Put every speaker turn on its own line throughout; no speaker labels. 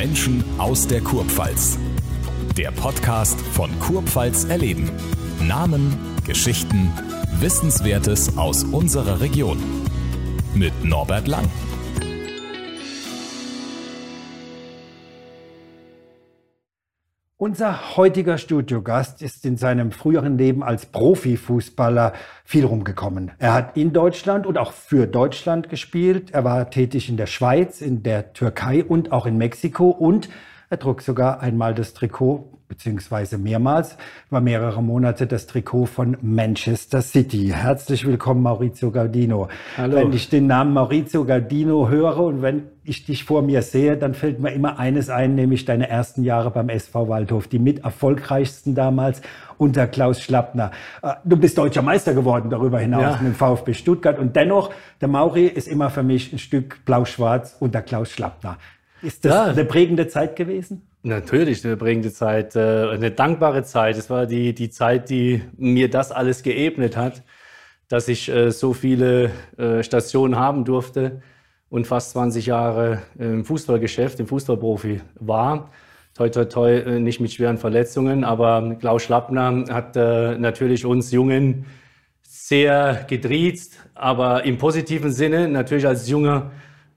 Menschen aus der Kurpfalz. Der Podcast von Kurpfalz erleben. Namen, Geschichten, Wissenswertes aus unserer Region. Mit Norbert Lang.
Unser heutiger Studiogast ist in seinem früheren Leben als Profifußballer viel rumgekommen. Er hat in Deutschland und auch für Deutschland gespielt. Er war tätig in der Schweiz, in der Türkei und auch in Mexiko und er trug sogar einmal das Trikot beziehungsweise mehrmals, über mehrere Monate das Trikot von Manchester City. Herzlich willkommen, Maurizio Gardino. Hallo. Wenn ich den Namen Maurizio Gardino höre und wenn ich dich vor mir sehe, dann fällt mir immer eines ein, nämlich deine ersten Jahre beim SV Waldhof, die mit erfolgreichsten damals unter Klaus Schlappner. Äh, du bist deutscher Meister geworden darüber hinaus ja. mit dem VfB Stuttgart und dennoch, der Mauri ist immer für mich ein Stück blau-schwarz unter Klaus Schlappner. Ist das ja. eine prägende Zeit gewesen?
Natürlich eine prägende Zeit, äh, eine dankbare Zeit. Es war die, die Zeit, die mir das alles geebnet hat, dass ich äh, so viele äh, Stationen haben durfte und fast 20 Jahre im Fußballgeschäft, im Fußballprofi war. Toi, toi, toi, nicht mit schweren Verletzungen, aber Klaus Schlappner hat natürlich uns Jungen sehr gedriezt, aber im positiven Sinne, natürlich als junger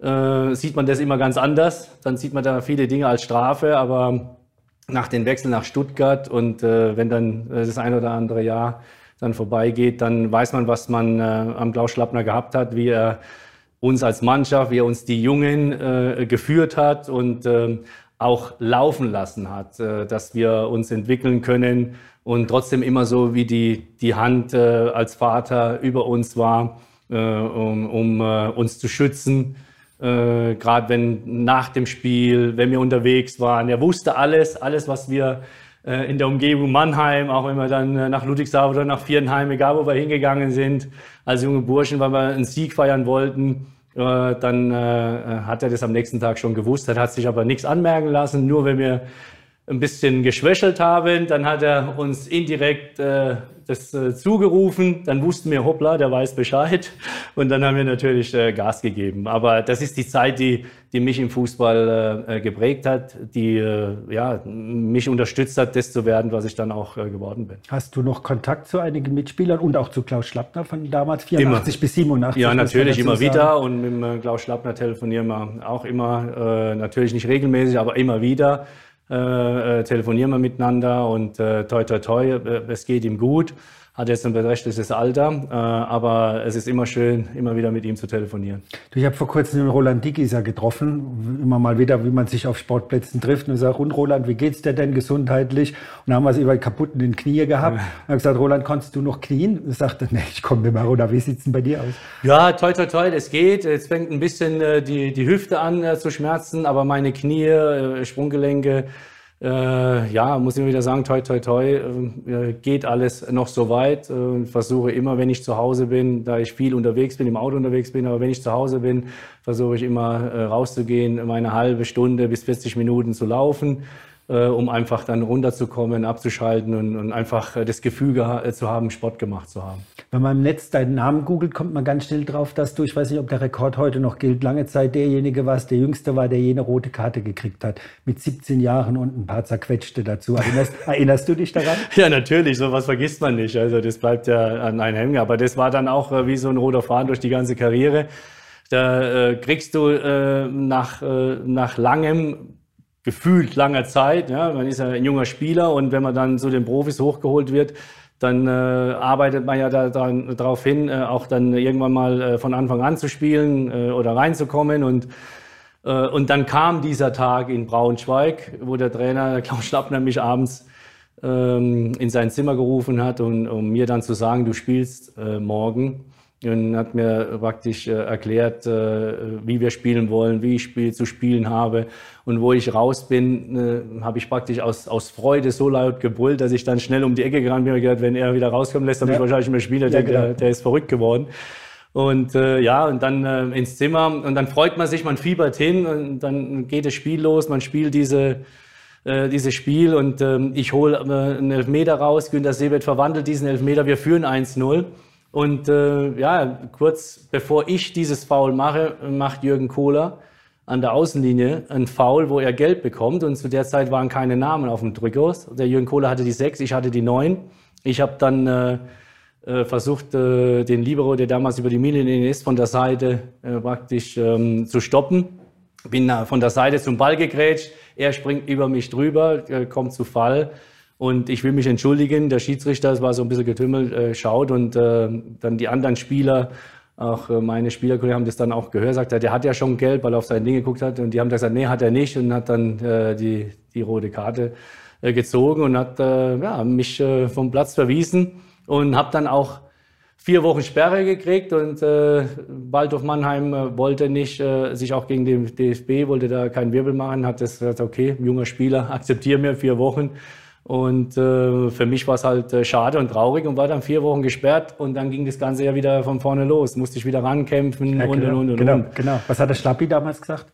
äh, sieht man das immer ganz anders. Dann sieht man da viele Dinge als Strafe, aber nach dem Wechsel nach Stuttgart und äh, wenn dann äh, das ein oder andere Jahr dann vorbeigeht, dann weiß man, was man äh, am Klaus Schlappner gehabt hat, wie er uns als Mannschaft, wie er uns die Jungen äh, geführt hat und äh, auch laufen lassen hat, dass wir uns entwickeln können und trotzdem immer so wie die, die Hand als Vater über uns war, um, um uns zu schützen äh, gerade wenn nach dem Spiel, wenn wir unterwegs waren. Er wusste alles, alles, was wir äh, in der Umgebung Mannheim, auch wenn wir dann äh, nach Ludwigshafen oder nach Vierenheim, egal wo wir hingegangen sind, als junge Burschen, weil wir einen Sieg feiern wollten, äh, dann äh, hat er das am nächsten Tag schon gewusst. Er hat sich aber nichts anmerken lassen, nur wenn wir ein bisschen geschwächelt haben. Dann hat er uns indirekt äh, das äh, zugerufen. Dann wussten wir, hoppla, der weiß Bescheid. Und dann haben wir natürlich äh, Gas gegeben. Aber das ist die Zeit, die, die mich im Fußball äh, geprägt hat, die äh, ja, mich unterstützt hat, das zu werden, was ich dann auch äh, geworden bin.
Hast du noch Kontakt zu einigen Mitspielern und auch zu Klaus Schlappner von damals, 84 immer. bis 87?
Ja, natürlich immer sagen. wieder. Und mit äh, Klaus Schlappner telefonieren wir auch immer, natürlich nicht regelmäßig, aber immer wieder. Äh, äh, telefonieren wir miteinander und äh, toi toi toi, es geht ihm gut hat jetzt ein beträchtliches Alter, äh, aber es ist immer schön, immer wieder mit ihm zu telefonieren.
Du, ich habe vor kurzem den Roland Dickiser getroffen, immer mal wieder, wie man sich auf Sportplätzen trifft und sagt, und Roland, wie geht's dir denn gesundheitlich? Und dann haben wir es über kaputten den Knie gehabt. Ja. Und habe gesagt, Roland, kannst du noch knien? Und sagte, nee, ich komme nicht mehr runter. Wie sieht's denn bei dir aus?
Ja, toi, toi, toi, das geht. Jetzt fängt ein bisschen äh, die, die Hüfte an äh, zu schmerzen, aber meine Knie, Sprunggelenke, äh, ja, muss ich wieder sagen, toi, toi, toi, äh, geht alles noch so weit. Äh, versuche immer, wenn ich zu Hause bin, da ich viel unterwegs bin, im Auto unterwegs bin, aber wenn ich zu Hause bin, versuche ich immer äh, rauszugehen, meine halbe Stunde bis 40 Minuten zu laufen äh, um einfach dann runterzukommen, abzuschalten und, und einfach äh, das Gefühl äh, zu haben, Sport gemacht zu haben.
Wenn man im Netz deinen Namen googelt, kommt man ganz schnell drauf, dass du, ich weiß nicht, ob der Rekord heute noch gilt, lange Zeit derjenige warst, der Jüngste war, der jene rote Karte gekriegt hat. Mit 17 Jahren und ein paar zerquetschte dazu. Erinnerst, erinnerst du dich daran?
Ja, natürlich. Sowas vergisst man nicht. Also das bleibt ja an einem hängen. Aber das war dann auch wie so ein roter Faden durch die ganze Karriere. Da äh, kriegst du äh, nach, äh, nach langem gefühlt langer Zeit. Ja, man ist ja ein junger Spieler und wenn man dann zu den Profis hochgeholt wird, dann äh, arbeitet man ja da, darauf hin, äh, auch dann irgendwann mal äh, von Anfang an zu spielen äh, oder reinzukommen. Und, äh, und dann kam dieser Tag in Braunschweig, wo der Trainer Klaus Schlappner mich abends ähm, in sein Zimmer gerufen hat, und, um mir dann zu sagen, du spielst äh, morgen und hat mir praktisch äh, erklärt, äh, wie wir spielen wollen, wie ich spiel, zu spielen habe. Und wo ich raus bin, äh, habe ich praktisch aus, aus Freude so laut gebrüllt, dass ich dann schnell um die Ecke gerannt bin und gedacht, wenn er wieder rauskommen lässt, dann ja. ich wahrscheinlich mehr Spieler, ja, der, der, der, ist verrückt geworden. Und äh, ja, und dann äh, ins Zimmer und dann freut man sich, man fiebert hin und dann geht das Spiel los, man spielt diese äh, dieses Spiel und ähm, ich hole äh, einen Elfmeter raus, Günter Seebert verwandelt diesen Elfmeter, wir führen 1-0 und äh, ja, kurz bevor ich dieses Foul mache, macht Jürgen Kohler an der Außenlinie ein Foul, wo er Geld bekommt. Und zu der Zeit waren keine Namen auf dem Trikots. Der Jürgen Kohler hatte die sechs, ich hatte die neun. Ich habe dann äh, äh, versucht, äh, den Libero, der damals über die Mittellinie ist, von der Seite äh, praktisch ähm, zu stoppen. Bin von der Seite zum Ball gegrätscht. Er springt über mich drüber, äh, kommt zu Fall. Und ich will mich entschuldigen. Der Schiedsrichter, es war so ein bisschen getümmelt, äh, schaut und dann die anderen Spieler auch meine Spielerkollegen haben das dann auch gehört, sagt er, der hat ja schon Geld, weil er auf sein Ding geguckt hat. Und die haben gesagt, nee, hat er nicht. Und hat dann äh, die, die rote Karte äh, gezogen und hat äh, ja, mich äh, vom Platz verwiesen. Und habe dann auch vier Wochen Sperre gekriegt. Und äh, Waldorf Mannheim äh, wollte nicht äh, sich auch gegen den DFB, wollte da keinen Wirbel machen. Hat das gesagt, okay, junger Spieler, akzeptiere mir vier Wochen. Und äh, für mich war es halt äh, schade und traurig und war dann vier Wochen gesperrt und dann ging das Ganze ja wieder von vorne los. Musste ich wieder rankämpfen
ja,
und,
genau,
und, und,
genau,
und.
Genau. Was hat der Schlappi damals gesagt?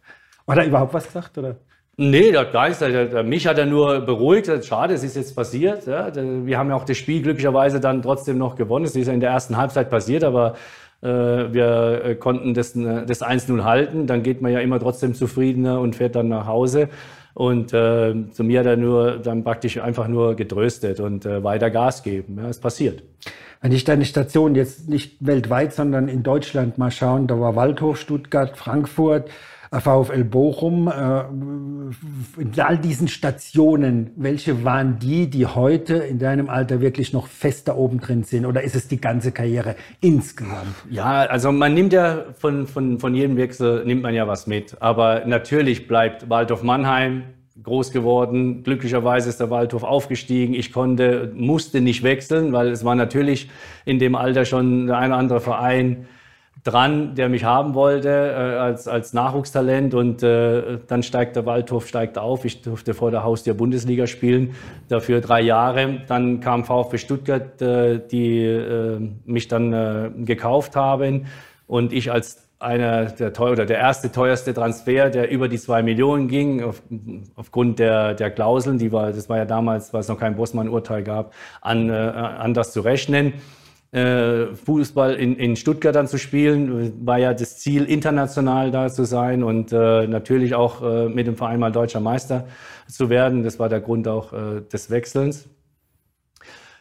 Hat er überhaupt was gesagt? Oder?
Nee, der Geist, der, der, mich hat er nur beruhigt. Schade, es ist jetzt passiert. Ja. Wir haben ja auch das Spiel glücklicherweise dann trotzdem noch gewonnen. Es ist ja in der ersten Halbzeit passiert, aber äh, wir äh, konnten das, äh, das 1-0 halten. Dann geht man ja immer trotzdem zufriedener und fährt dann nach Hause. Und äh, zu mir er nur dann praktisch einfach nur getröstet und äh, weiter Gas geben. Ja, es passiert.
Wenn ich deine Station jetzt nicht weltweit, sondern in Deutschland mal schauen, da war Waldhof, Stuttgart, Frankfurt, VfL Bochum, äh, in all diesen Stationen, welche waren die, die heute in deinem Alter wirklich noch fest da oben drin sind? Oder ist es die ganze Karriere insgesamt?
Ja, also man nimmt ja von, von, von jedem Wechsel, nimmt man ja was mit. Aber natürlich bleibt Waldorf Mannheim groß geworden. Glücklicherweise ist der Waldhof aufgestiegen. Ich konnte, musste nicht wechseln, weil es war natürlich in dem Alter schon der eine oder andere Verein, dran, der mich haben wollte äh, als, als Nachwuchstalent und äh, dann steigt der Waldhof steigt auf. Ich durfte vor der Haustür Bundesliga spielen, dafür drei Jahre. Dann kam VfB Stuttgart, äh, die äh, mich dann äh, gekauft haben und ich als einer der teuer oder der erste teuerste Transfer, der über die zwei Millionen ging, auf, aufgrund der, der Klauseln, die war, das war ja damals, weil es noch kein Bossmann-Urteil gab, an, äh, anders zu rechnen. Äh, Fußball in, in Stuttgart dann zu spielen, war ja das Ziel, international da zu sein und äh, natürlich auch äh, mit dem Verein mal deutscher Meister zu werden. Das war der Grund auch äh, des Wechselns.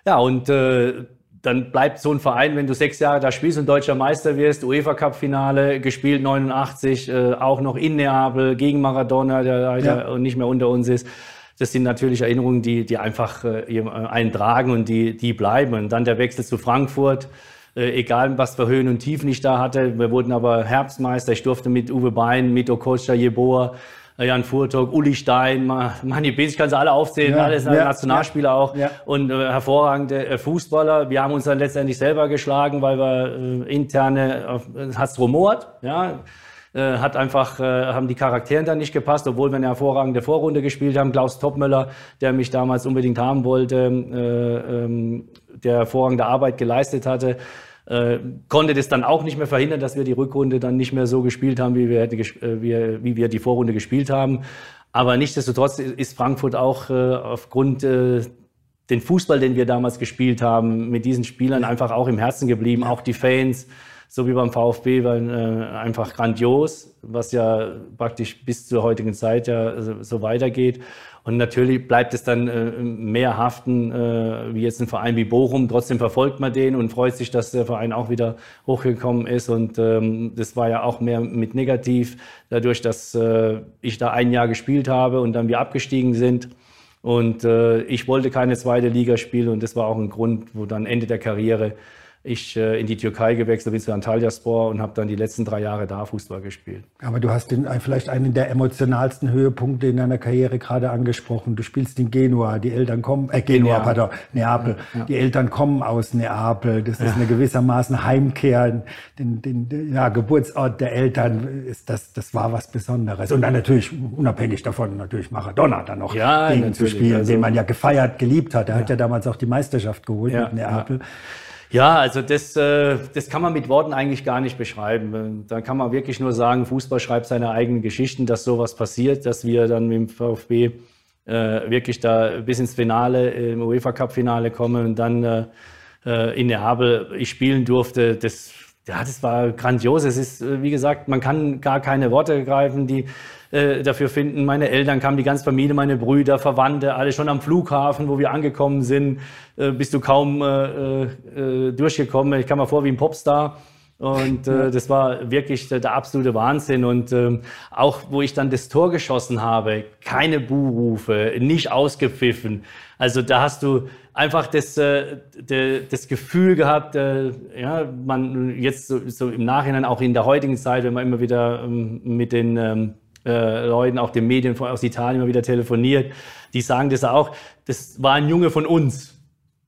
Ja, und äh, dann bleibt so ein Verein, wenn du sechs Jahre da spielst und deutscher Meister wirst, UEFA Cup Finale gespielt 89, äh, auch noch in Neapel gegen Maradona, der leider ja. nicht mehr unter uns ist das sind natürlich Erinnerungen, die, die einfach äh, einen tragen und die, die bleiben. Und dann der Wechsel zu Frankfurt, äh, egal was für Höhen und Tiefen ich da hatte. Wir wurden aber Herbstmeister. Ich durfte mit Uwe Bein, mit Okocha Jeboa, äh, Jan Furtok, Uli Stein, Manni Bez, ich kann sie alle aufzählen, ja, alles ja, Nationalspieler ja, auch ja. und äh, hervorragende äh, Fußballer. Wir haben uns dann letztendlich selber geschlagen, weil wir äh, interne, äh, hat's rumort, ja, äh, hat einfach, äh, haben die Charakteren dann nicht gepasst, obwohl wir eine hervorragende Vorrunde gespielt haben. Klaus Topmöller, der mich damals unbedingt haben wollte, äh, ähm, der hervorragende Arbeit geleistet hatte, äh, konnte das dann auch nicht mehr verhindern, dass wir die Rückrunde dann nicht mehr so gespielt haben, wie wir, hätte, äh, wie, wie wir die Vorrunde gespielt haben. Aber nichtsdestotrotz ist Frankfurt auch aufgrund den Fußball, den wir damals gespielt haben, mit diesen Spielern einfach auch im Herzen geblieben, auch die Fans so wie beim VfB, weil äh, einfach grandios, was ja praktisch bis zur heutigen Zeit ja so, so weitergeht. Und natürlich bleibt es dann äh, mehr haften, äh, wie jetzt ein Verein wie Bochum. Trotzdem verfolgt man den und freut sich, dass der Verein auch wieder hochgekommen ist. Und ähm, das war ja auch mehr mit negativ, dadurch, dass äh, ich da ein Jahr gespielt habe und dann wir abgestiegen sind. Und äh, ich wollte keine zweite Liga spielen und das war auch ein Grund, wo dann Ende der Karriere ich äh, in die Türkei gewechselt bin zu Antalyaspor und habe dann die letzten drei Jahre da Fußball gespielt.
Aber du hast den, vielleicht einen der emotionalsten Höhepunkte in deiner Karriere gerade angesprochen. Du spielst in Genua, die Eltern kommen, äh, Genua, Neapel. pardon, Neapel. Ja. Die Eltern kommen aus Neapel. Das ist ja. eine gewissermaßen Heimkehr, den, den, den ja, Geburtsort der Eltern. Ist das, das war was Besonderes. Und dann natürlich, unabhängig davon, natürlich Maradona dann noch
ja,
gegen zu spielen, also, den man ja gefeiert, geliebt hat. Er hat ja damals auch die Meisterschaft geholt mit Neapel.
Ja, also das, äh, das kann man mit Worten eigentlich gar nicht beschreiben. Da kann man wirklich nur sagen, Fußball schreibt seine eigenen Geschichten, dass sowas passiert, dass wir dann mit dem VfB äh, wirklich da bis ins Finale, im UEFA Cup Finale kommen und dann äh, in Neapel ich spielen durfte. Das, ja, das war grandios. Es ist, wie gesagt, man kann gar keine Worte greifen, die äh, dafür finden. Meine Eltern kamen, die ganze Familie, meine Brüder, Verwandte, alle schon am Flughafen, wo wir angekommen sind, äh, bist du kaum äh, äh, durchgekommen. Ich kam mir vor wie ein Popstar. Und äh, das war wirklich der, der absolute Wahnsinn. Und ähm, auch, wo ich dann das Tor geschossen habe, keine Buhrufe, nicht ausgepfiffen. Also da hast du einfach das, äh, de, das Gefühl gehabt, äh, ja, man jetzt so, so, im Nachhinein, auch in der heutigen Zeit, wenn man immer wieder ähm, mit den ähm, äh, Leuten, auch den Medien aus Italien immer wieder telefoniert, die sagen das auch, das war ein Junge von uns.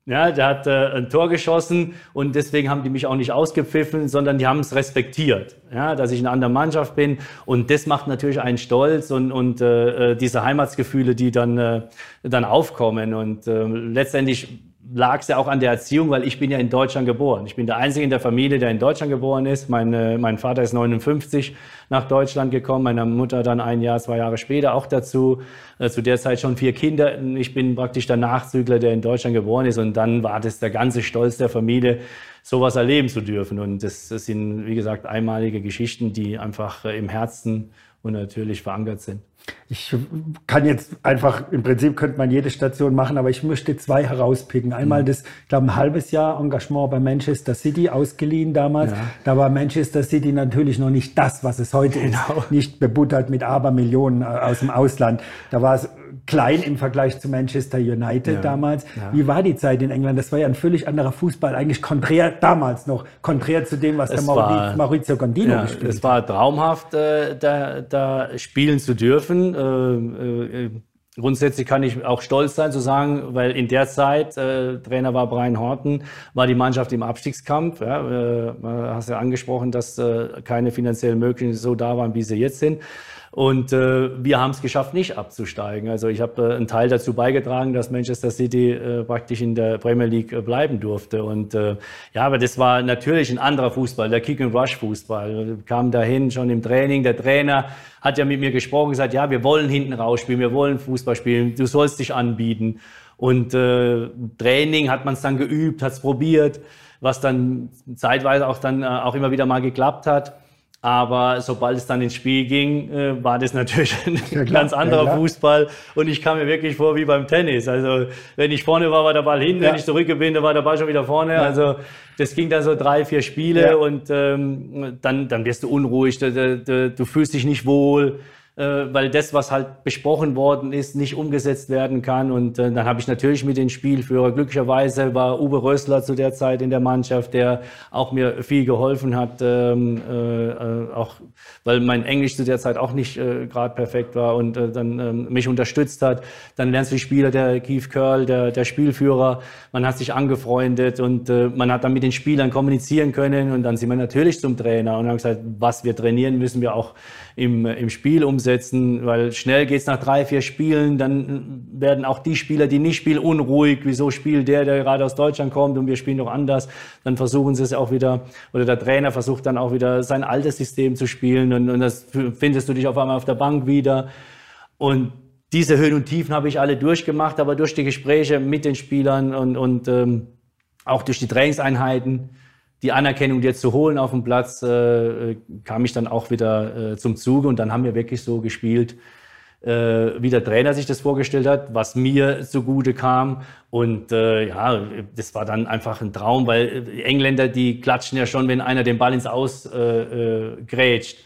Ja, der hat äh, ein Tor geschossen und deswegen haben die mich auch nicht ausgepfiffen, sondern die haben es respektiert, ja, dass ich in einer anderen Mannschaft bin. Und das macht natürlich einen stolz und, und äh, äh diese Heimatsgefühle, die dann, äh, dann aufkommen. Und äh, letztendlich lag es ja auch an der Erziehung, weil ich bin ja in Deutschland geboren. Ich bin der Einzige in der Familie, der in Deutschland geboren ist. Meine, mein Vater ist 59 nach Deutschland gekommen, meine Mutter dann ein Jahr, zwei Jahre später auch dazu. Äh, zu der Zeit schon vier Kinder. Ich bin praktisch der Nachzügler, der in Deutschland geboren ist. Und dann war das der ganze Stolz der Familie, sowas erleben zu dürfen. Und das, das sind, wie gesagt, einmalige Geschichten, die einfach äh, im Herzen und natürlich verankert sind.
Ich kann jetzt einfach, im Prinzip könnte man jede Station machen, aber ich möchte zwei herauspicken. Einmal mhm. das, ich glaube, ein halbes Jahr Engagement bei Manchester City ausgeliehen damals. Ja. Da war Manchester City natürlich noch nicht das, was es heute genau. ist. Nicht bebuttert mit Abermillionen äh, aus dem Ausland. Da war es klein im Vergleich zu Manchester United ja, damals. Ja. Wie war die Zeit in England? Das war ja ein völlig anderer Fußball, eigentlich konträr damals noch, konträr zu dem, was es der war, Maurizio Gondino ja, gespielt
hat. Es war traumhaft, äh, da, da spielen zu dürfen. Äh, äh, Grundsätzlich kann ich auch stolz sein zu sagen, weil in der Zeit, äh, Trainer war Brian Horton, war die Mannschaft im Abstiegskampf. Ja, äh, hast ja angesprochen, dass äh, keine finanziellen Möglichkeiten so da waren, wie sie jetzt sind. Und äh, wir haben es geschafft, nicht abzusteigen. Also ich habe äh, einen Teil dazu beigetragen, dass Manchester City äh, praktisch in der Premier League äh, bleiben durfte. Und äh, ja, aber das war natürlich ein anderer Fußball, der Kick-and-Rush-Fußball. Kamen dahin schon im Training. Der Trainer hat ja mit mir gesprochen, gesagt, ja, wir wollen hinten rausspielen, wir wollen Fußball spielen, du sollst dich anbieten. Und äh, Training hat man es dann geübt, hat es probiert, was dann zeitweise auch dann äh, auch immer wieder mal geklappt hat. Aber sobald es dann ins Spiel ging, äh, war das natürlich ein ja, ganz anderer ja, Fußball. Und ich kam mir wirklich vor wie beim Tennis. Also wenn ich vorne war, war der Ball hinten. Ja. Wenn ich zurück bin, dann war der Ball schon wieder vorne. Also das ging dann so drei, vier Spiele und ähm, dann, dann wirst du unruhig, du, du, du fühlst dich nicht wohl. Äh, weil das, was halt besprochen worden ist, nicht umgesetzt werden kann. Und äh, dann habe ich natürlich mit den Spielführer, glücklicherweise war Uwe Rössler zu der Zeit in der Mannschaft, der auch mir viel geholfen hat, ähm, äh, äh auch weil mein Englisch zu der Zeit auch nicht äh, gerade perfekt war und äh, dann ähm, mich unterstützt hat. Dann lernst du die Spieler, der Keith Curl, der, der Spielführer, man hat sich angefreundet und man hat dann mit den Spielern kommunizieren können und dann sind wir natürlich zum Trainer und haben gesagt, was wir trainieren, müssen wir auch im, im Spiel umsetzen, weil schnell geht's nach drei, vier Spielen, dann werden auch die Spieler, die nicht spielen, unruhig. Wieso spielt der, der gerade aus Deutschland kommt und wir spielen doch anders? Dann versuchen sie es auch wieder, oder der Trainer versucht dann auch wieder sein altes System zu spielen und, und das findest du dich auf einmal auf der Bank wieder. Und diese Höhen und Tiefen habe ich alle durchgemacht, aber durch die Gespräche mit den Spielern und, und ähm, auch durch die Trainingseinheiten die Anerkennung jetzt zu holen auf dem Platz, äh, kam ich dann auch wieder äh, zum Zuge und dann haben wir wirklich so gespielt, äh, wie der Trainer sich das vorgestellt hat, was mir zugute kam. Und äh, ja, das war dann einfach ein Traum, weil die Engländer, die klatschen ja schon, wenn einer den Ball ins Aus äh, äh, grätscht.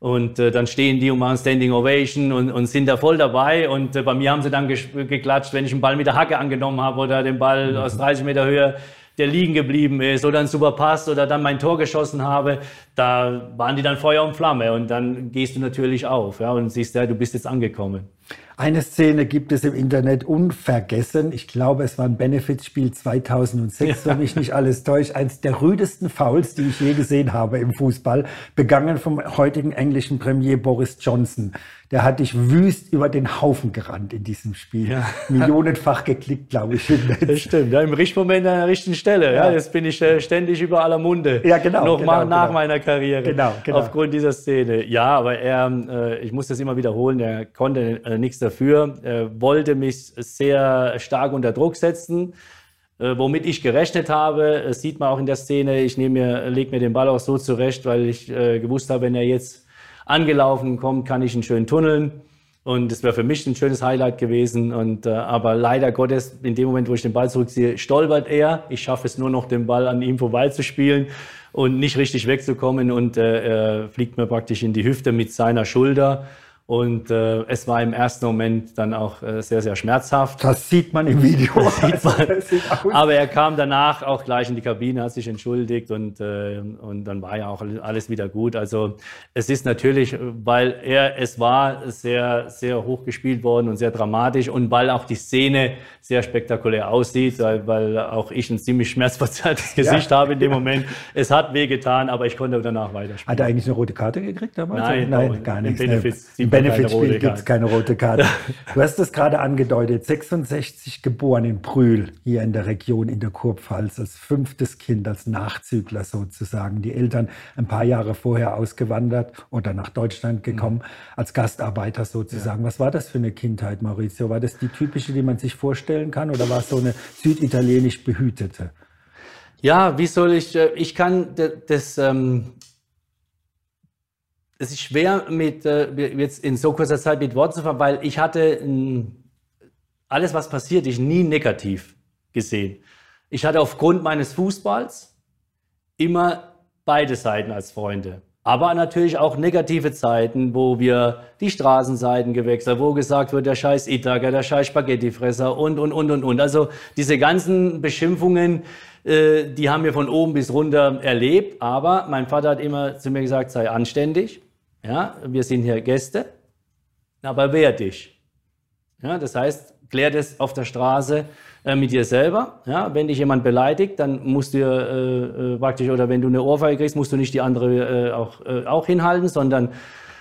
Und äh, dann stehen die und machen Standing Ovation und, und sind da voll dabei. Und äh, bei mir haben sie dann geklatscht, wenn ich einen Ball mit der Hacke angenommen habe oder den Ball mhm. aus 30 Meter Höhe der liegen geblieben ist oder ein super Pass oder dann mein Tor geschossen habe, da waren die dann Feuer und Flamme und dann gehst du natürlich auf ja, und siehst, ja, du bist jetzt angekommen.
Eine Szene gibt es im Internet unvergessen. Ich glaube, es war ein Benefitspiel 2006, ja. wenn mich nicht alles täuscht. Eins der rüdesten Fouls, die ich je gesehen habe im Fußball, begangen vom heutigen englischen Premier Boris Johnson. Der hat dich wüst über den Haufen gerannt in diesem Spiel. Ja. Millionenfach geklickt, glaube ich.
Das stimmt. Ja, Im richtigen Moment an der richtigen Stelle. Ja. ja jetzt bin ich äh, ständig über aller Munde.
Ja, genau.
Noch
genau,
mal nach genau. meiner Karriere. Genau, genau. Aufgrund dieser Szene. Ja, aber er, äh, ich muss das immer wiederholen, er konnte äh, nichts dafür. Er wollte mich sehr stark unter Druck setzen. äh, womit ich gerechnet habe. Das sieht man auch in der Szene. Ich nehme mir, lege mir den Ball auch so zurecht, weil ich äh, gewusst habe, wenn er jetzt angelaufen kommt, kann ich ihn schön tunneln. Und es wäre für mich ein schönes Highlight gewesen. Und, äh, aber leider Gottes, in dem Moment, wo ich den Ball zurückziehe, stolpert er. Ich schaffe es nur noch, den Ball an ihm vorbeizuspielen und nicht richtig wegzukommen. Und äh, er fliegt mir praktisch in die Hüfte mit seiner Schulter. Und äh, es war im ersten Moment dann auch äh, sehr, sehr schmerzhaft.
Das sieht man im Video.
sieht man. Aber er kam danach auch gleich in die Kabine, hat sich entschuldigt und, äh, und dann war ja auch alles wieder gut. Also es ist natürlich, weil er, es war sehr, sehr hoch gespielt worden und sehr dramatisch und weil auch die Szene sehr spektakulär aussieht, weil, weil auch ich ein ziemlich schmerzverzerrtes Gesicht ja. habe in dem Moment. Es hat wehgetan, aber ich konnte danach weiterspielen.
Hat er eigentlich eine rote Karte gekriegt damals?
Nein,
nein, gar nichts.
Im
Benefitspiel gibt es keine rote Karte. Du hast es gerade angedeutet, 66 geboren in Brühl, hier in der Region in der Kurpfalz, als fünftes Kind, als Nachzügler sozusagen. Die Eltern ein paar Jahre vorher ausgewandert oder nach Deutschland gekommen, mhm. als Gastarbeiter sozusagen. Ja. Was war das für eine Kindheit, Maurizio? War das die typische, die man sich vorstellen kann oder war es so eine süditalienisch behütete?
Ja, wie soll ich, äh, ich kann das, ähm, es ist schwer, mit, äh, jetzt in so kurzer Zeit mit Worten zu fahren, weil ich hatte alles, was passiert, ich nie negativ gesehen. Ich hatte aufgrund meines Fußballs immer beide Seiten als Freunde. Aber natürlich auch negative Zeiten, wo wir die Straßenseiten gewechselt, wo gesagt wird, der scheiß Itaker, der scheiß Spaghettifresser und, und, und, und, und. Also diese ganzen Beschimpfungen, äh, die haben wir von oben bis runter erlebt. Aber mein Vater hat immer zu mir gesagt, sei anständig. Ja, wir sind hier Gäste, aber wehr dich. Ja, das heißt, klär das auf der Straße äh, mit dir selber. Ja, wenn dich jemand beleidigt, dann musst du äh, äh, praktisch, oder wenn du eine Ohrfeige kriegst, musst du nicht die andere äh, auch, äh, auch hinhalten, sondern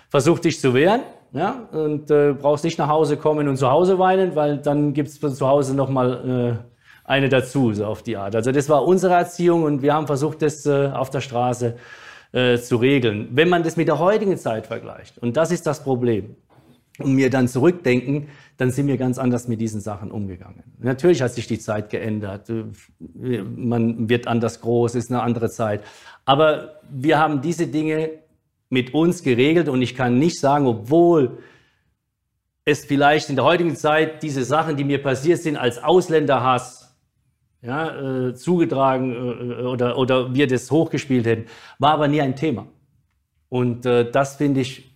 versuch dich zu wehren. Ja, und brauchst nicht nach Hause kommen und zu Hause weinen, weil dann gibt es zu Hause nochmal äh, eine dazu, so auf die Art. Also das war unsere Erziehung und wir haben versucht, das auf der Straße äh, zu regeln. Wenn man das mit der heutigen Zeit vergleicht, und das ist das Problem, und mir dann zurückdenken, dann sind wir ganz anders mit diesen Sachen umgegangen. Natürlich hat sich die Zeit geändert. Man wird anders groß, ist eine andere Zeit. Aber wir haben diese Dinge mit uns geregelt und ich kann nicht sagen, obwohl es vielleicht in der heutigen Zeit diese Sachen, die mir passiert sind, als Ausländerhass ja, äh, zugetragen äh, oder, oder wir das hochgespielt hätten, war aber nie ein Thema. Und äh, das finde ich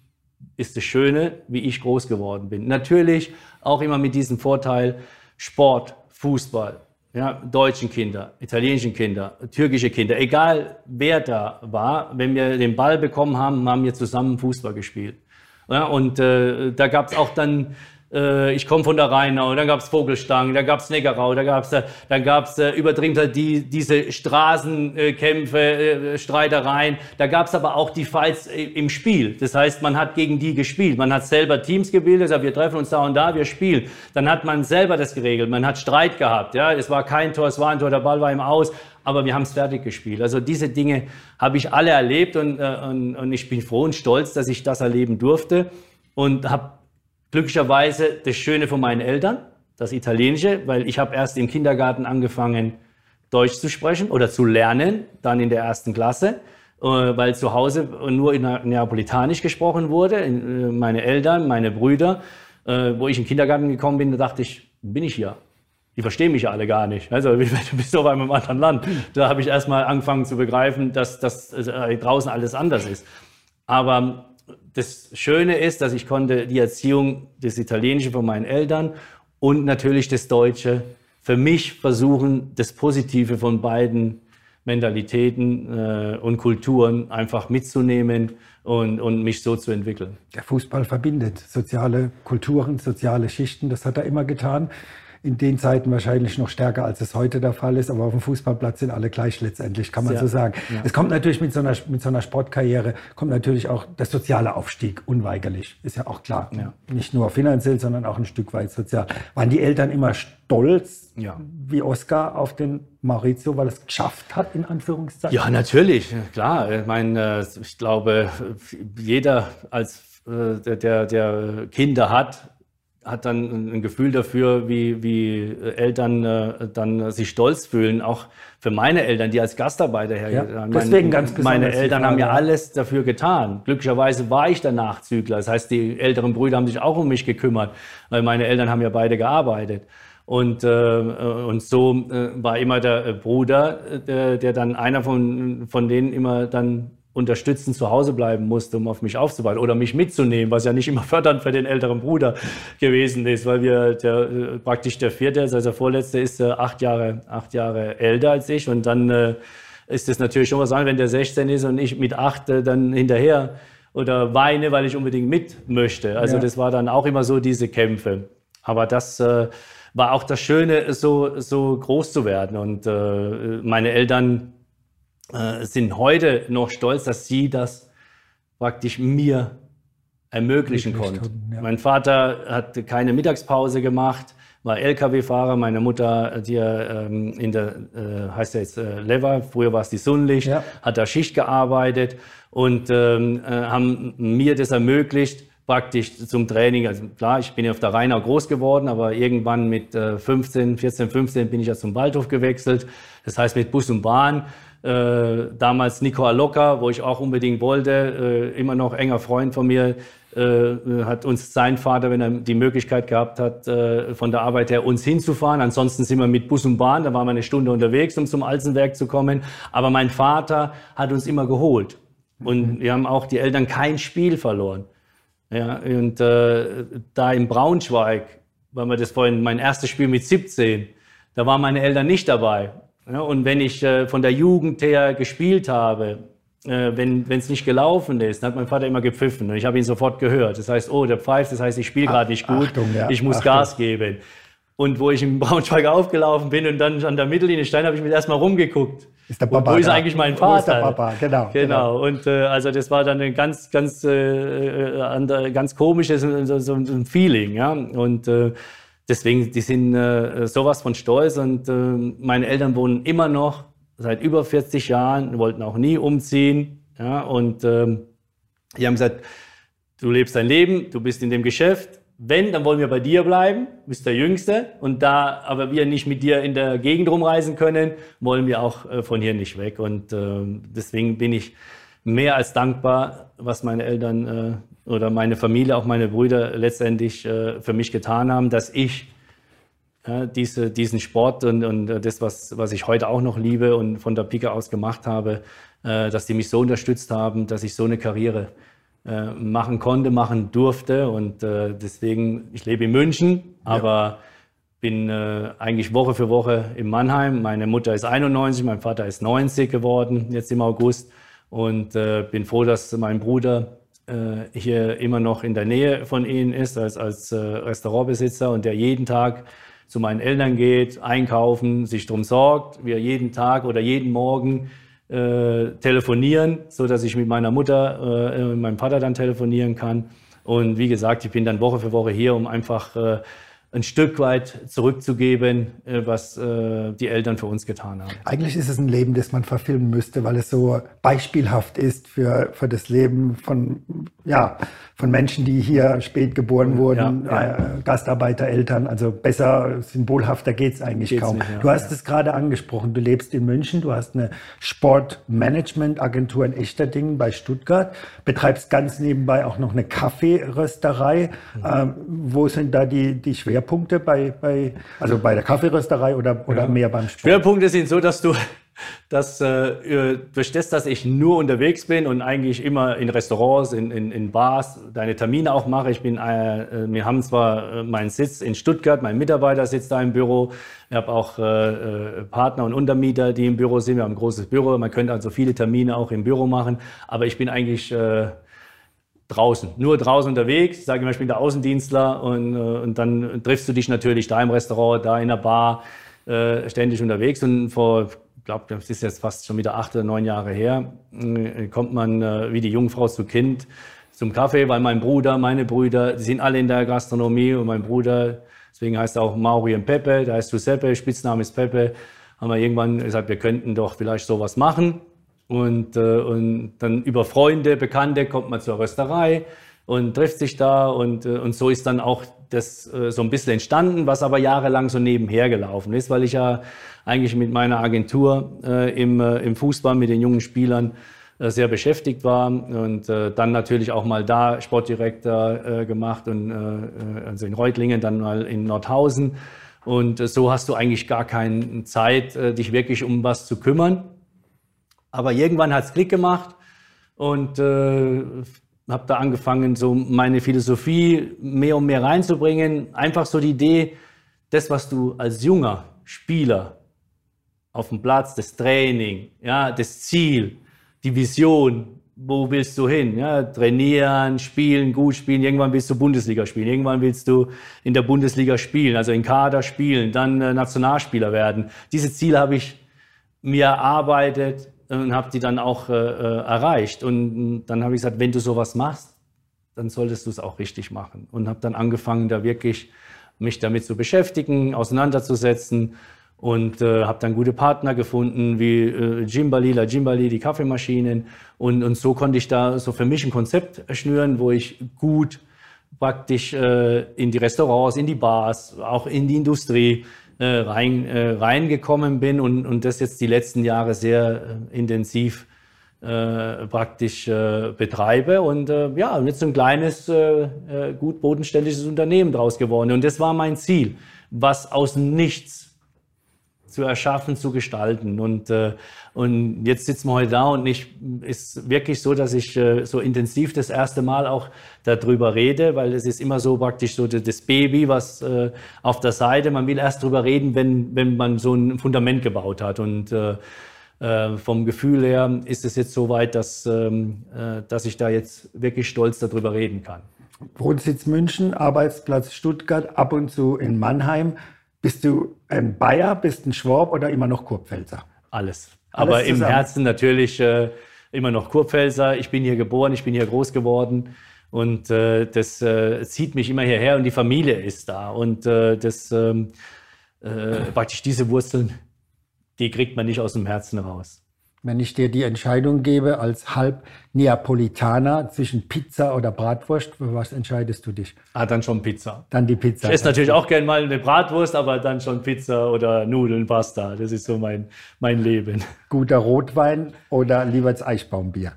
ist das Schöne, wie ich groß geworden bin. Natürlich auch immer mit diesem Vorteil Sport, Fußball, ja, deutschen Kinder, italienischen Kinder, türkische Kinder, egal wer da war, wenn wir den Ball bekommen haben, haben wir zusammen Fußball gespielt. Ja, und äh, da gab es auch dann äh, ich komme von der Rheinau, dann gab's Vogelstangen, dann gab's Neckarau, da gab's, äh, dann gab's äh, übertrieben halt die, diese Straßenkämpfe, äh, Streitereien. Da gab's aber auch die Fights äh, im Spiel. Das heißt, man hat gegen die gespielt. Man hat selber Teams gebildet, gesagt, wir treffen uns da und da, wir spielen. Dann hat man selber das geregelt. Man hat Streit gehabt. Ja, es war kein Tor, es war ein Tor, der Ball war im Aus aber wir haben es fertig gespielt. Also diese Dinge habe ich alle erlebt und, äh, und, und ich bin froh und stolz, dass ich das erleben durfte und habe glücklicherweise das Schöne von meinen Eltern, das Italienische, weil ich habe erst im Kindergarten angefangen, Deutsch zu sprechen oder zu lernen, dann in der ersten Klasse, äh, weil zu Hause nur in Neapolitanisch gesprochen wurde. Äh, meine Eltern, meine Brüder, äh, wo ich in den Kindergarten gekommen bin, da dachte ich, bin ich hier? Die verstehen mich ja alle gar nicht. Also du bist auf einem anderen Land. Da habe ich erst mal angefangen zu begreifen, dass das draußen alles anders ist. Aber das Schöne ist, dass ich konnte die Erziehung des Italienischen von meinen Eltern und natürlich das Deutsche für mich versuchen, das Positive von beiden Mentalitäten äh, und Kulturen einfach mitzunehmen und, und mich so zu entwickeln.
Der Fußball verbindet soziale Kulturen, soziale Schichten, das hat er immer getan in den Zeiten wahrscheinlich noch stärker, als es heute der Fall ist. Aber auf dem Fußballplatz sind alle gleich letztendlich, kann man ja. so sagen. Ja. Es kommt natürlich mit so, einer, mit so einer Sportkarriere, kommt natürlich auch der soziale Aufstieg unweigerlich. Ist ja auch klar. Ja. Nicht nur finanziell, sondern auch ein Stück weit sozial. Waren die Eltern immer stolz, wie Oscar, auf den Maurizio, weil es geschafft hat, in Anführungszeichen?
Ja, natürlich, klar. Ich meine, äh, ich glaube, jeder als äh, der, der Kinder hat, hat dann ein Gefühl dafür, wie, wie Eltern äh, dann sich stolz fühlen, auch für meine Eltern, die als Gastarbeiter hergegangen
ja, Deswegen mein, ganz
Meine Eltern haben ja alles dafür getan. Glücklicherweise war ich der Nachzügler. Das heißt, die älteren Brüder haben sich auch um mich gekümmert, weil meine Eltern haben ja beide gearbeitet. Und, äh, und so äh, war immer der Bruder, der, der dann einer von, von denen immer dann unterstützend zu Hause bleiben musste, um auf mich aufzubauen oder mich mitzunehmen, was ja nicht immer fördernd für den älteren Bruder gewesen ist, weil wir der, äh, praktisch der vierte, also der vorletzte ist äh, acht Jahre, acht Jahre älter als ich und dann äh, ist es natürlich schon was anderes, wenn der 16 ist und ich mit acht äh, dann hinterher oder weine, weil ich unbedingt mit möchte. Also ja. das war dann auch immer so diese Kämpfe. Aber das äh, war auch das Schöne, so, so groß zu werden und meine Eltern äh, sind heute noch stolz, dass sie das praktisch mir ermöglichen konnte. Ja. Mein Vater hat keine Mittagspause gemacht, war LKW-Fahrer. Meine Mutter, die ähm, in der, äh, heißt ja jetzt äh, Lever, früher war es die Sonnenlicht, ja. hat da Schicht gearbeitet und ähm, äh, haben mir das ermöglicht, praktisch zum Training. Also klar, ich bin ja auf der Rheinau groß geworden, aber irgendwann mit äh, 15, 14, 15 bin ich ja zum Waldhof gewechselt. Das heißt mit Bus und Bahn äh, damals Nico Alocca, wo ich auch unbedingt wollte, äh, immer noch enger Freund von mir, äh, hat uns sein Vater, wenn er die Möglichkeit gehabt hat, äh, von der Arbeit her uns hinzufahren. Ansonsten sind wir mit Bus und Bahn, da waren wir eine Stunde unterwegs, um zum Alzenwerk zu kommen. Aber mein Vater hat uns immer geholt. Und mhm. wir haben auch die Eltern kein Spiel verloren. Ja, und äh, da in Braunschweig, weil wir das vorhin, mein erstes Spiel mit 17, da waren meine Eltern nicht dabei. Und wenn ich äh, von der Jugend her gespielt habe, äh, wenn es nicht gelaufen ist, dann hat mein Vater immer gepfiffen und ich habe ihn sofort gehört. Das heißt, oh, der pfeift, das heißt, ich spiele gerade nicht gut, Achtung, ja. ich muss Achtung. Gas geben. Und wo ich im Braunschweig aufgelaufen bin und dann an der Mittellinie stand, habe ich mich erstmal rumgeguckt.
Ist der Papa,
wo ist eigentlich mein Vater? Wo ist der
Papa? Genau.
Genau. genau. Und äh, also das war dann ein ganz, ganz, äh, äh ganz komisches so, so ein Feeling, ja. Und äh, deswegen, die sind äh, sowas von stolz und äh, meine Eltern wohnen immer noch seit über 40 Jahren, wollten auch nie umziehen. Ja, und ähm, die haben gesagt, du lebst dein Leben, du bist in dem Geschäft. Wenn, dann wollen wir bei dir bleiben, du bist der Jüngste. Und da aber wir nicht mit dir in der Gegend rumreisen können, wollen wir auch äh, von hier nicht weg. Und äh, deswegen bin ich mehr als dankbar, was meine Eltern äh, oder meine Familie, auch meine Brüder letztendlich äh, für mich getan haben, dass ich ja, diese, diesen Sport und, und das, was, was ich heute auch noch liebe und von der Pike aus gemacht habe, äh, dass die mich so unterstützt haben, dass ich so eine Karriere äh, machen konnte, machen durfte. Und äh, deswegen, ich lebe in München, aber ja. bin äh, eigentlich Woche für Woche in Mannheim. Meine Mutter ist 91, mein Vater ist 90 geworden, jetzt im August. Und äh, bin froh, dass mein Bruder äh, hier immer noch in der Nähe von ihnen ist, als, als äh, Restaurantbesitzer und der jeden Tag zu meinen Eltern geht, einkaufen, sich darum sorgt, wir jeden Tag oder jeden Morgen äh, telefonieren, so dass ich mit meiner Mutter, äh, meinem Vater dann telefonieren kann. Und wie gesagt, ich bin dann Woche für Woche hier, um einfach äh, ein Stück weit zurückzugeben, äh, was äh, die Eltern für uns getan haben.
Eigentlich ist es ein Leben, das man verfilmen müsste, weil es so beispielhaft ist für, für das Leben von, ja, von Menschen, die hier spät geboren wurden, ja, ja. Äh, Gastarbeitereltern. Also besser, symbolhafter geht es eigentlich geht's kaum. Nicht, ja, du hast es gerade angesprochen, du lebst in München, du hast eine Sportmanagement-Agentur in Echterdingen bei Stuttgart, betreibst ganz nebenbei auch noch eine Kaffeerösterei. Mhm. Ähm, wo sind da die, die Schwerpunkte? Schwerpunkte bei, bei also bei der Kaffeerösterei oder, oder ja. mehr beim Sport?
Schwerpunkte sind so, dass du dass äh, durch das, dass ich nur unterwegs bin und eigentlich immer in Restaurants, in, in, in Bars deine Termine auch mache. Ich bin, äh, äh wir haben zwar äh, meinen Sitz in Stuttgart, mein Mitarbeiter sitzt da im Büro. Ich habe auch äh, äh, Partner und Untermieter, die im Büro sind. Wir haben ein großes Büro. Man könnte also viele Termine auch im Büro machen. Aber ich bin eigentlich äh, draußen, nur draußen unterwegs. Ich sage immer, ich bin der Außendienstler und, äh, und dann triffst du dich natürlich da im Restaurant, da in der Bar, äh, ständig unterwegs. Und vor, ich glaube, das ist jetzt fast schon wieder acht oder neun Jahre her, äh, kommt man äh, wie die Jungfrau zu Kind zum Kaffee, weil mein Bruder, meine Brüder, die sind alle in der Gastronomie und mein Bruder, deswegen heißt er auch Mauri und Pepe, der heißt Giuseppe, Spitzname ist Pepe, haben wir irgendwann gesagt, wir könnten doch vielleicht sowas machen. Und, äh, und dann über Freunde, Bekannte kommt man zur Rösterei. und trifft sich da und, äh, und so ist dann auch das äh, so ein bisschen entstanden, was aber jahrelang so nebenher gelaufen ist, weil ich ja eigentlich mit meiner Agentur äh, im, äh, im Fußball mit den jungen Spielern äh, sehr beschäftigt war und äh, dann natürlich auch mal da Sportdirektor äh, gemacht und äh, also in Reutlingen, dann mal in Nordhausen. Und so hast du eigentlich gar keine Zeit, dich wirklich um was zu kümmern. Aber irgendwann hat es Klick gemacht und äh, habe da angefangen, so meine Philosophie mehr und mehr reinzubringen. Einfach so die Idee, das, was du als junger Spieler auf dem Platz, das Training, ja, das Ziel, die Vision, wo willst du hin? Ja, trainieren, spielen, gut spielen. Irgendwann willst du Bundesliga spielen. Irgendwann willst du in der Bundesliga spielen, also in Kader spielen, dann äh, Nationalspieler werden. Diese Ziele habe ich mir erarbeitet und habe die dann auch äh, äh erreicht. Und dann habe ich gesagt, wenn du sowas machst, dann solltest du es auch richtig machen. Und habe dann angefangen, da wirklich mich damit zu beschäftigen, auseinanderzusetzen und äh, habe dann gute Partner gefunden wie äh, Jimbali, La Jimbali, die Kaffeemaschinen und, und so konnte ich da so für mich ein Konzept schnüren, wo ich gut praktisch äh, in die Restaurants, in die Bars, auch in die Industrie rein, äh, reingekommen bin und, und das jetzt die letzten Jahre sehr äh, intensiv äh, praktisch äh, betreibe und äh, ja, jetzt ein kleines, äh, äh, gut bodenständiges Unternehmen draus geworden. Und das war mein Ziel, was aus nichts zu erschaffen, zu gestalten. Und, äh, und jetzt sitzen wir heute da und ich ist wirklich so, dass ich äh, so intensiv das erste Mal auch darüber rede, weil es ist immer so praktisch so das Baby, was äh, auf der Seite, man will erst darüber reden, wenn, wenn man so ein Fundament gebaut hat. Und äh, äh, vom Gefühl her ist es jetzt so weit, dass, ähm, äh, dass ich da jetzt wirklich stolz darüber reden kann.
Wohnsitz München, Arbeitsplatz Stuttgart, ab und zu in Mannheim. Bist du ein Bayer, bist ein Schwab oder immer noch Kurpfälzer?
Alles. Aber Alles im Herzen natürlich äh, immer noch Kurpfälzer. Ich bin hier geboren, ich bin hier groß geworden. Und äh, das äh, zieht mich immer hierher und die Familie ist da. Und äh, das ähm, äh, praktisch diese Wurzeln, die kriegt man nicht aus dem Herzen raus.
Wenn ich dir die Entscheidung gebe als halb Neapolitaner zwischen Pizza oder Bratwurst, für was entscheidest du dich?
Ah, dann schon Pizza.
Dann die Pizza.
Ich esse natürlich auch gerne mal eine Bratwurst, aber dann schon Pizza oder Nudeln, Pasta. Das ist so mein, mein Leben.
Guter Rotwein oder lieber das Eichbaumbier?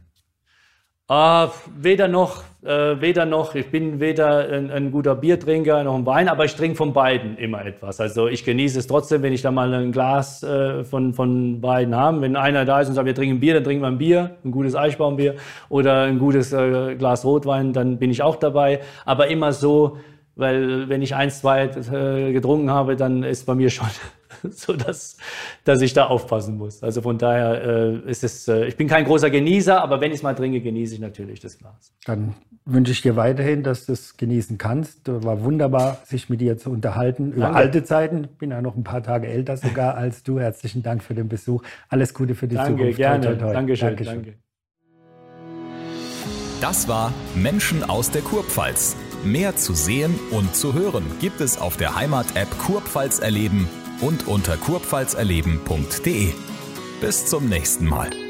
Ah, weder noch, äh, weder noch. Ich bin weder ein, ein, guter Biertrinker noch ein Wein, aber ich trinke von beiden immer etwas. Also ich genieße es trotzdem, wenn ich da mal ein Glas äh, von, von beiden habe. Wenn einer da ist und sagt, wir trinken Bier, dann trinken wir ein Bier, ein gutes Eichbaumbier oder ein gutes äh, Glas Rotwein, dann bin ich auch dabei. Aber immer so, weil wenn ich eins, zwei äh, getrunken habe, dann ist bei mir schon so dass, dass ich da aufpassen muss. Also von daher äh, ist es, äh, ich bin kein großer Genießer, aber wenn ich es mal trinke, genieße ich natürlich das Glas.
Dann wünsche ich dir weiterhin, dass du es genießen kannst. War wunderbar, sich mit dir zu unterhalten über Danke. alte Zeiten. Ich bin ja noch ein paar Tage älter sogar als du. Herzlichen Dank für den Besuch. Alles Gute für die
Danke,
Zukunft.
Gerne, toi, toi, toi. Dankeschön, Dankeschön. Danke.
Das war Menschen aus der Kurpfalz. Mehr zu sehen und zu hören gibt es auf der Heimat-App Kurpfalz erleben und unter kurpfalzerleben.de. Bis zum nächsten Mal.